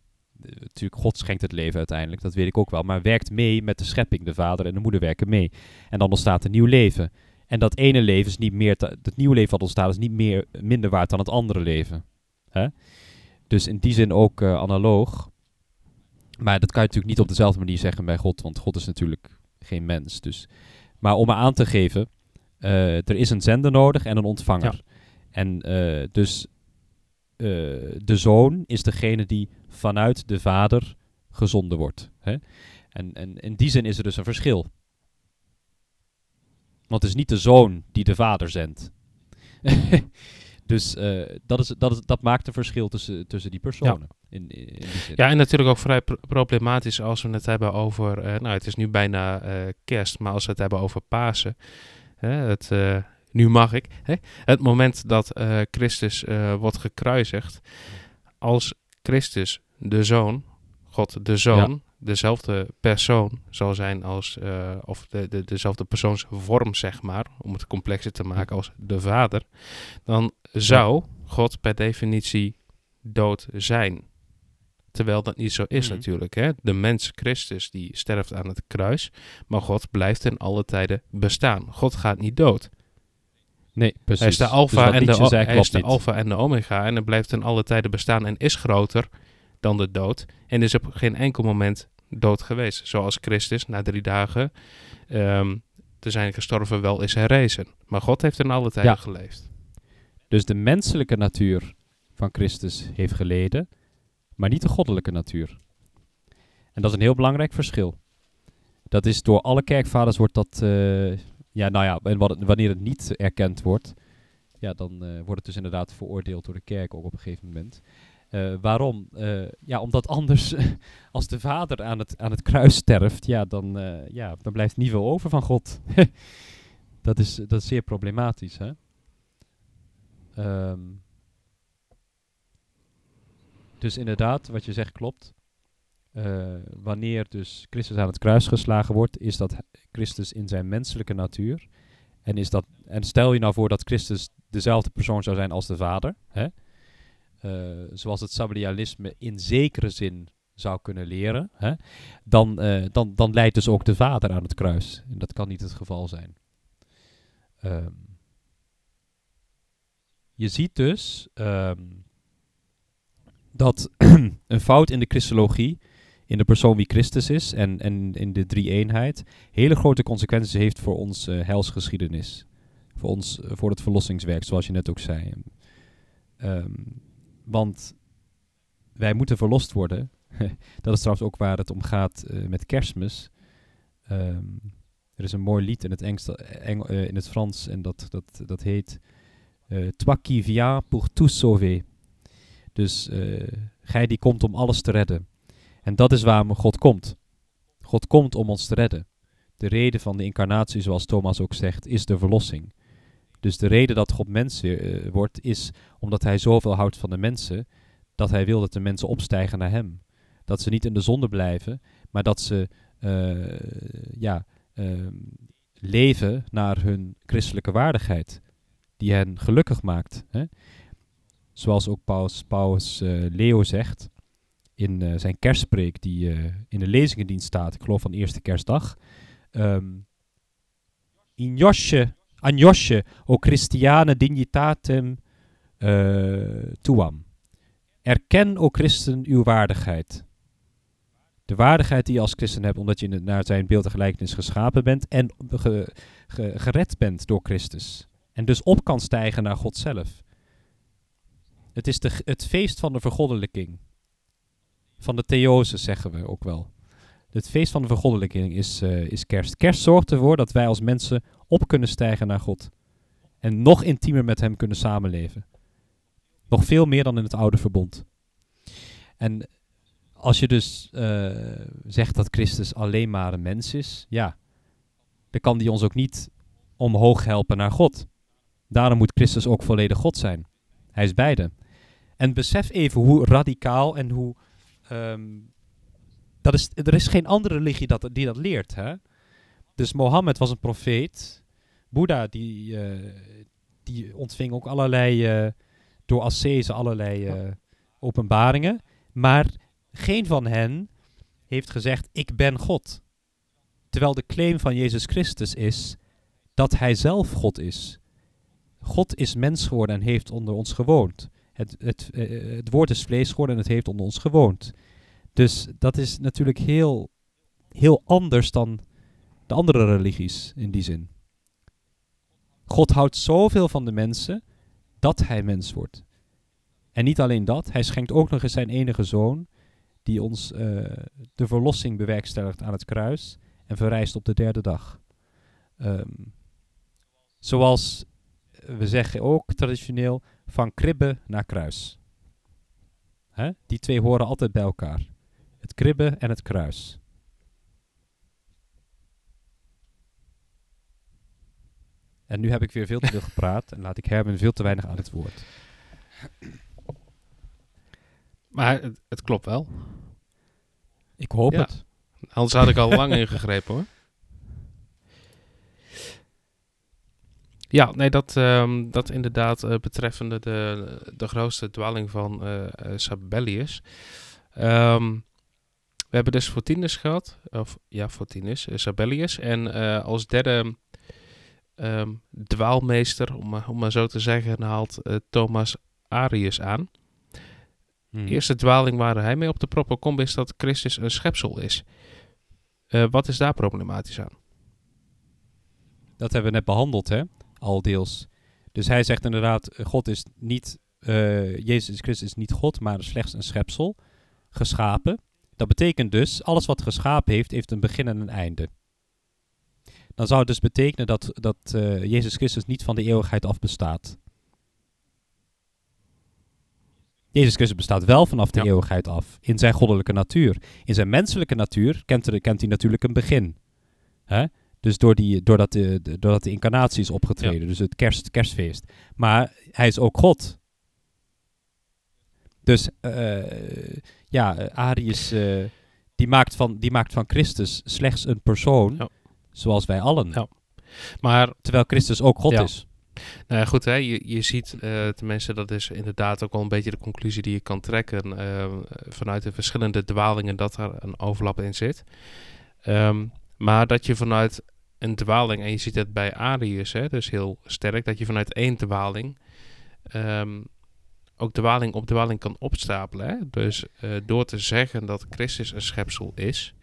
natuurlijk, God schenkt het leven uiteindelijk, dat weet ik ook wel. Maar werkt mee met de schepping. De vader en de moeder werken mee. En dan ontstaat een nieuw leven. En dat ene leven is niet meer, het nieuwe leven wat ontstaat is niet meer, minder waard dan het andere leven. Hè? Dus in die zin ook analoog. Maar dat kan je natuurlijk niet op dezelfde manier zeggen bij God, want God is natuurlijk geen mens. Dus. Maar om me aan te geven, uh, er is een zender nodig en een ontvanger. Ja. En uh, dus de zoon is degene die vanuit de vader gezonden wordt. Hè? En, en in die zin is er dus een verschil. Want het is niet de zoon die de vader zendt. dus uh, dat, is, dat, is, dat maakt een verschil tussen, tussen die personen. Ja. In, in die ja, en natuurlijk ook vrij pr problematisch als we het hebben over. Uh, nou, het is nu bijna uh, kerst, maar als we het hebben over Pasen. het, nu mag ik. Hè, het moment dat Christus wordt gekruisigd. Als Christus, de zoon, God de zoon, dezelfde persoon zal zijn als, uh, of de, de, dezelfde persoonsvorm, zeg maar, om het complexer te maken als de vader, dan zou God per definitie dood zijn. Terwijl dat niet zo is mm -hmm. natuurlijk. Hè? De mens Christus die sterft aan het kruis, maar God blijft in alle tijden bestaan. God gaat niet dood. Nee, precies. Hij is de alfa dus en, de, hij is de alfa en de omega en hij blijft in alle tijden bestaan en is groter dan de dood. En is op geen enkel moment dood geweest. Zoals Christus na drie dagen um, te zijn gestorven wel is herrezen. Maar God heeft in alle tijden ja. geleefd. Dus de menselijke natuur van Christus heeft geleden, maar niet de goddelijke natuur. En dat is een heel belangrijk verschil. Dat is door alle kerkvaders wordt dat, uh, ja, nou ja, en wanneer het niet erkend wordt, ja, dan uh, wordt het dus inderdaad veroordeeld door de kerk ook op een gegeven moment. Uh, waarom? Uh, ja, omdat anders, als de vader aan het, aan het kruis sterft, ja, dan, uh, ja, dan blijft niet veel over van God. dat, is, dat is zeer problematisch, hè? Um, dus inderdaad, wat je zegt klopt. wanneer dus Christus aan het kruis geslagen wordt, is dat Christus in zijn menselijke natuur. En, is dat, en stel je nou voor dat Christus dezelfde persoon zou zijn als de vader, hè? Uh, zoals het sabellianisme in zekere zin zou kunnen leren, hè, dan, uh, dan, dan leidt dus ook de vader aan het kruis. En dat kan niet het geval zijn. Um, je ziet dus um, dat een fout in de christologie, in de persoon wie Christus is en, en in de drie-eenheid, hele grote consequenties heeft voor onze uh, helsgeschiedenis. Voor, ons, voor het verlossingswerk, zoals je net ook zei. Um, want wij moeten verlost worden. dat is trouwens ook waar het om gaat uh, met kerstmis. Um, er is een mooi lied in het, Engst, Eng, uh, in het Frans en dat, dat, dat heet uh, Toi qui viens pour tout sauver. Dus gij die komt om alles te redden. En dat is waarom God komt. God komt om ons te redden. De reden van de incarnatie, zoals Thomas ook zegt, is de verlossing. Dus de reden dat God mens uh, wordt, is omdat hij zoveel houdt van de mensen, dat hij wil dat de mensen opstijgen naar hem. Dat ze niet in de zonde blijven, maar dat ze uh, ja, uh, leven naar hun christelijke waardigheid, die hen gelukkig maakt. Hè? Zoals ook Paus, Paus Leo zegt in zijn kerstspreek, die in de lezingendienst staat, ik geloof van eerste kerstdag. Um, in Josje agnosce o Christiane dignitatem uh, tuam. Erken, o christen, uw waardigheid. De waardigheid die je als christen hebt, omdat je naar zijn beeld en gelijkenis geschapen bent en ge, ge, gered bent door Christus. En dus op kan stijgen naar God zelf. Het is de, het feest van de vergoddelijking. Van de theose, zeggen we ook wel. Het feest van de vergoddelijking is, uh, is kerst. Kerst zorgt ervoor dat wij als mensen op kunnen stijgen naar God. En nog intiemer met Hem kunnen samenleven. Nog veel meer dan in het oude verbond. En als je dus uh, zegt dat Christus alleen maar een mens is, ja, dan kan die ons ook niet omhoog helpen naar God. Daarom moet Christus ook volledig God zijn. Hij is beide. En besef even hoe radicaal en hoe um, dat is, er is geen andere religie dat, die dat leert. Hè? Dus Mohammed was een profeet. Boeddha die, uh, die ontving ook allerlei, uh, door ascese allerlei uh, openbaringen. Maar geen van hen heeft gezegd, ik ben God. Terwijl de claim van Jezus Christus is dat hij zelf God is. God is mens geworden en heeft onder ons gewoond. Het, het, eh, het woord is vlees geworden en het heeft onder ons gewoond. Dus dat is natuurlijk heel, heel anders dan de andere religies in die zin. God houdt zoveel van de mensen dat hij mens wordt. En niet alleen dat, hij schenkt ook nog eens zijn enige zoon, die ons eh, de verlossing bewerkstelligt aan het kruis en verrijst op de derde dag. Ehm, zoals we zeggen ook traditioneel van kribbe naar kruis. Hè? Die twee horen altijd bij elkaar. Het kribbe en het kruis. En nu heb ik weer veel te veel gepraat en laat ik Herman veel te weinig aan het woord. Maar het, het klopt wel. Ik hoop Ja. het. Anders had ik al lang ingegrepen hoor. Ja, nee, dat, ehm, dat inderdaad eh, betreffende de, de grootste dwaling van eh eh, Sabellius. Ehm, we hebben dus Fortinus gehad, of ja, Fortinus, eh, Sabellius. En eh, als derde ehm, dwaalmeester, om, maar- om maar zo te zeggen, haalt eh, Thomas Arius aan. Hmm. De eerste dwaling waar hij mee op de proppen komt is dat Christus een schepsel is. Eh, wat is daar problematisch aan? Dat hebben we net behandeld, hè? Al deels. Dus hij zegt inderdaad, eh, God is niet, Jezus Christus is niet God, maar slechts een schepsel, geschapen. Dat betekent dus, alles wat geschapen heeft, heeft een begin en een einde. Dan zou het dus betekenen dat, dat eh, Jezus Christus niet van de eeuwigheid af bestaat. Jezus Christus bestaat wel vanaf de Ja. eeuwigheid af, in zijn goddelijke natuur. In zijn menselijke natuur kent, er, kent hij natuurlijk een begin. Hè? Dus door die, doordat, de, doordat de incarnatie is opgetreden, dus het kerst, kerstfeest. Maar hij is ook God. Dus eh, ja, Arius eh, die, maakt van, die maakt van Christus slechts een persoon, Ja. Zoals wij allen. Ja. Maar Terwijl Christus ook God Ja. is. nou ja, goed, hè, je, je ziet eh, tenminste, dat is inderdaad ook wel een beetje de conclusie die je kan trekken eh, vanuit de verschillende dwalingen dat er een overlap in zit. Ehm, maar dat je vanuit een dwaling, en je ziet het bij Arius, hè, dus heel sterk, dat je vanuit één dwaling ehm, ook dwaling op dwaling kan opstapelen. Hè? Dus eh, door te zeggen dat Christus een schepsel is,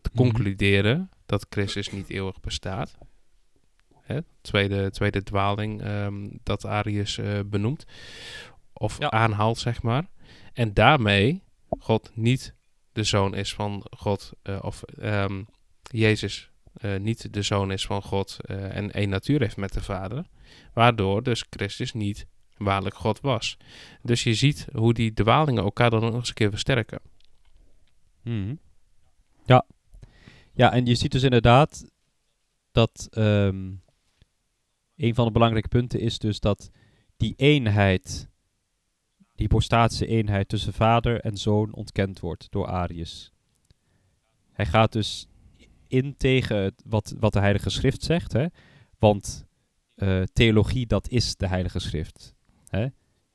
te Mhm. concluderen dat Christus niet eeuwig bestaat. Hè? Tweede, tweede dwaling ehm, dat Arius eh, benoemt, of Ja. aanhaalt, zeg maar. En daarmee God niet de zoon is van God, eh, of ehm, Jezus eh, niet de zoon is van God eh, en één natuur heeft met de Vader. Waardoor dus Christus niet waarlijk God was. Dus je ziet hoe die dwalingen elkaar dan nog eens een keer versterken. Mhm. Ja. Ja, en je ziet dus inderdaad dat ehm, een van de belangrijke punten is dus dat die eenheid, die hypostatische eenheid tussen vader en zoon ontkend wordt door Arius. Hij gaat dus in tegen wat, wat de Heilige Schrift zegt, hè? want eh, theologie, dat is de Heilige Schrift. Hè?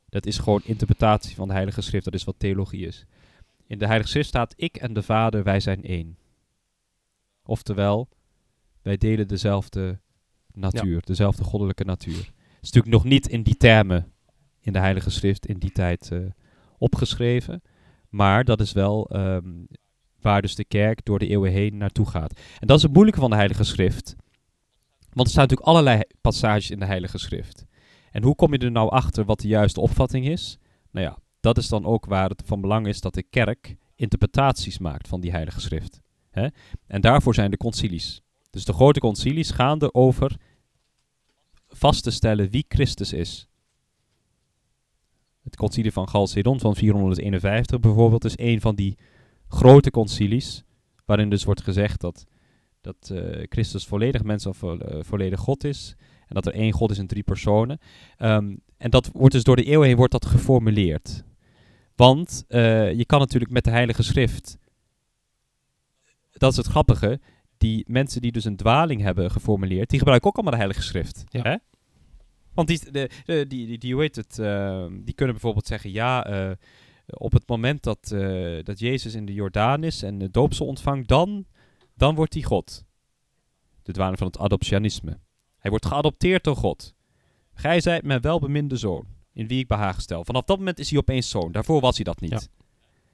Dat is gewoon interpretatie van de Heilige Schrift, dat is wat theologie is. In de Heilige Schrift staat: Ik en de Vader, wij zijn één. Oftewel, wij delen dezelfde natuur, dezelfde goddelijke natuur. Het is natuurlijk nog niet in die termen in de Heilige Schrift in die tijd eh, opgeschreven, maar dat is wel ehm, waar dus de kerk door de eeuwen heen naartoe gaat. En dat is het moeilijke van de Heilige Schrift, want er staan natuurlijk allerlei passages in de Heilige Schrift. En hoe kom je er nou achter wat de juiste opvatting is? Nou ja, dat is dan ook waar het van belang is dat de kerk interpretaties maakt van die heilige schrift. Hè? En daarvoor zijn de concilies. Dus de grote concilies gaan erover vast te stellen wie Christus is. Het concilie van Chalcedon van 451 bijvoorbeeld is een van die grote concilies, waarin dus wordt gezegd dat, dat eh, Christus volledig mens of eh, volledig God is, en dat er één God is in drie personen. Ehm, en dat wordt dus door de eeuwen heen wordt dat geformuleerd. Want eh, je kan natuurlijk met de Heilige Schrift, dat is het grappige, die mensen die dus een dwaling hebben geformuleerd, die gebruiken ook allemaal de Heilige Schrift. Ja. Hè? Want die, de, de- die, die, die, hoe heet het, eh, die kunnen bijvoorbeeld zeggen, ja, eh, op het moment dat, eh, dat Jezus in de Jordaan is en de doopsel ontvangt, dan, dan wordt hij God. De dwaling van het adoptionisme. Hij wordt geadopteerd door God. Gij zijt mijn welbeminde zoon, in wie ik behaag stel. Vanaf dat moment is hij opeens zoon. Daarvoor was hij dat niet.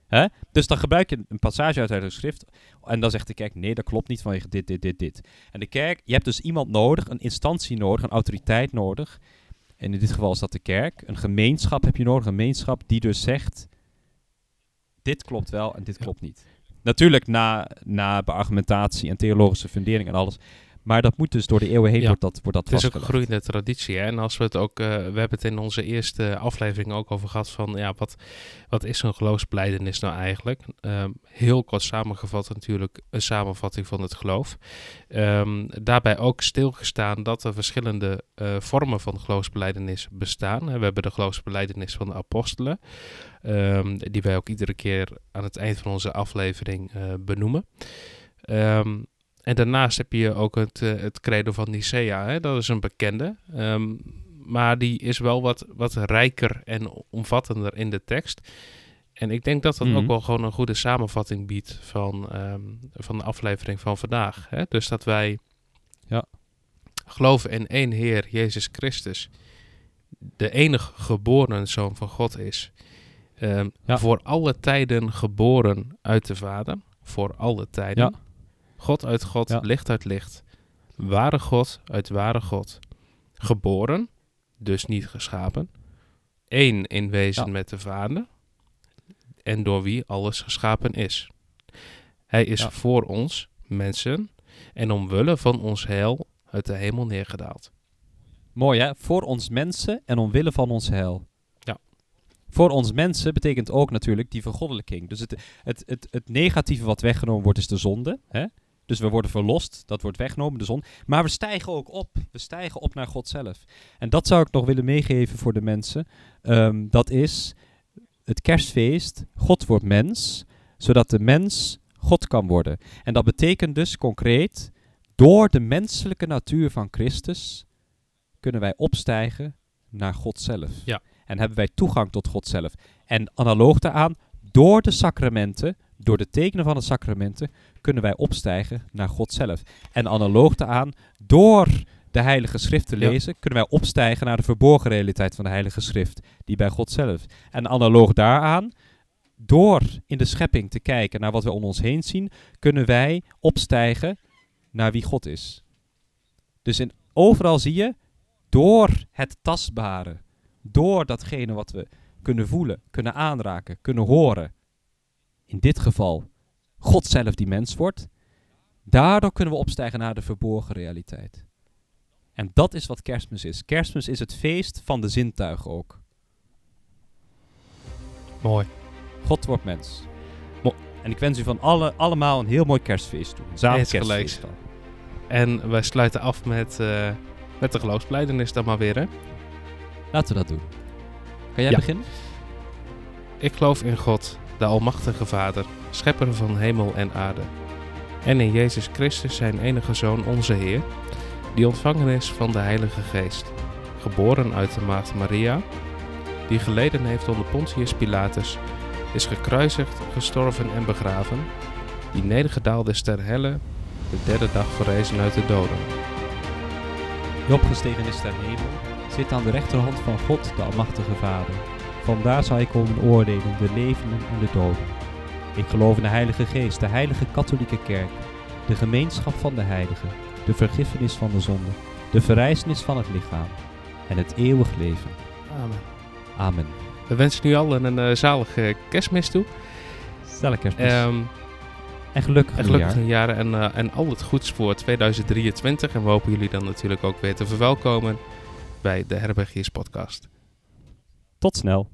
Hè? Dus dan gebruik je een passage uit het schrift. En dan zegt de kerk: nee, dat klopt niet vanwege dit, dit, dit, dit. En de kerk, je hebt dus iemand nodig, een instantie nodig, een autoriteit nodig. En in dit geval is dat de kerk. Een gemeenschap heb je nodig, een gemeenschap die dus zegt: dit klopt wel en dit klopt niet. Natuurlijk na, na beargumentatie en theologische fundering en alles. Maar dat moet dus door de eeuwen heen Ja. wordt dat, wordt dat Het is ook een groeiende traditie. Hè? En als we het ook, eh, we hebben het in onze eerste aflevering ook over gehad van, ja, wat, wat is een geloofsbelijdenis nou eigenlijk? Ehm, heel kort samengevat natuurlijk een samenvatting van het geloof. Ehm, daarbij ook stilgestaan dat er verschillende eh, vormen van geloofsbelijdenis bestaan. We hebben de geloofsbelijdenis van de apostelen, ehm, die wij ook iedere keer aan het eind van onze aflevering eh, benoemen. Ehm, en daarnaast heb je ook het, eh, het credo van Nicea. Hè? Dat is een bekende. Ehm, maar die is wel wat, wat rijker en omvattender in de tekst. En ik denk dat dat Mhm. ook wel gewoon een goede samenvatting biedt van, ehm, van de aflevering van vandaag. Hè? Dus dat wij Ja. geloven in één Heer, Jezus Christus, de enige geboren Zoon van God is. Ehm, Ja. Voor alle tijden geboren uit de Vader. Voor alle tijden. Ja. God uit God, Ja. licht uit licht. Ware God uit ware God. Geboren, dus niet geschapen. Eén in wezen Ja. met de Vader. En door wie alles geschapen is. Hij is Ja. voor ons, mensen, en omwille van ons heil uit de hemel neergedaald. Mooi hè? Voor ons mensen en omwille van ons heil. Ja. Voor ons mensen betekent ook natuurlijk die vergoddelijking. Dus het, het, het, het negatieve wat weggenomen wordt is de zonde. Hè? Dus we worden verlost, dat wordt weggenomen, de zon. Maar we stijgen ook op. We stijgen op naar God zelf. En dat zou ik nog willen meegeven voor de mensen. Ehm, dat is het kerstfeest. God wordt mens, zodat de mens God kan worden. En dat betekent dus concreet, door de menselijke natuur van Christus kunnen wij opstijgen naar God zelf. Ja. En hebben wij toegang tot God zelf. En analoog daaraan, door de sacramenten, door de tekenen van de sacramenten, kunnen wij opstijgen naar God zelf. En analoog daaraan, door de Heilige Schrift te Ja. lezen, kunnen wij opstijgen naar de verborgen realiteit van de Heilige Schrift, die bij God zelf. En analoog daaraan, door in de schepping te kijken naar wat we om ons heen zien, kunnen wij opstijgen naar wie God is. Dus in, overal zie je, door het tastbare, door datgene wat we kunnen voelen, kunnen aanraken, kunnen horen, in dit geval God zelf die mens wordt, daardoor kunnen we opstijgen naar de verborgen realiteit. En dat is wat kerstmis is. Kerstmis is het feest van de zintuigen ook. Mooi. God wordt mens. Mo- en ik wens u van alle, allemaal een heel mooi kerstfeest toe. Een zalig kerstfeest dan. En wij sluiten af met, eh, met de geloofsbelijdenis dan maar weer. Hè? Laten we dat doen. Kan jij Ja. beginnen? Ik geloof in God, de Almachtige Vader, schepper van hemel en aarde. En in Jezus Christus, zijn enige Zoon, onze Heer, die ontvangen is van de Heilige Geest, geboren uit de Maagd Maria, die geleden heeft onder Pontius Pilatus, is gekruisigd, gestorven en begraven, die nedergedaald is ter helle, de derde dag verrezen uit de doden. Die opgestegen is ter hemel, zit aan de rechterhand van God, de Almachtige Vader. Vandaar zal hij komen oordelen de levenden en de doden. Ik geloof in de Heilige Geest, de Heilige Katholieke Kerk, de gemeenschap van de heiligen, de vergiffenis van de zonde, de verrijzenis van het lichaam en het eeuwig leven. Amen. Amen. We wensen u allen een eh, zalige kerstmis toe. Stel kerstmis. Ehm, en gelukkig En gelukkig jaren en, eh, en al het goeds voor 2023. En we hopen jullie dan natuurlijk ook weer te verwelkomen bij de Herbergiers podcast. Tot snel.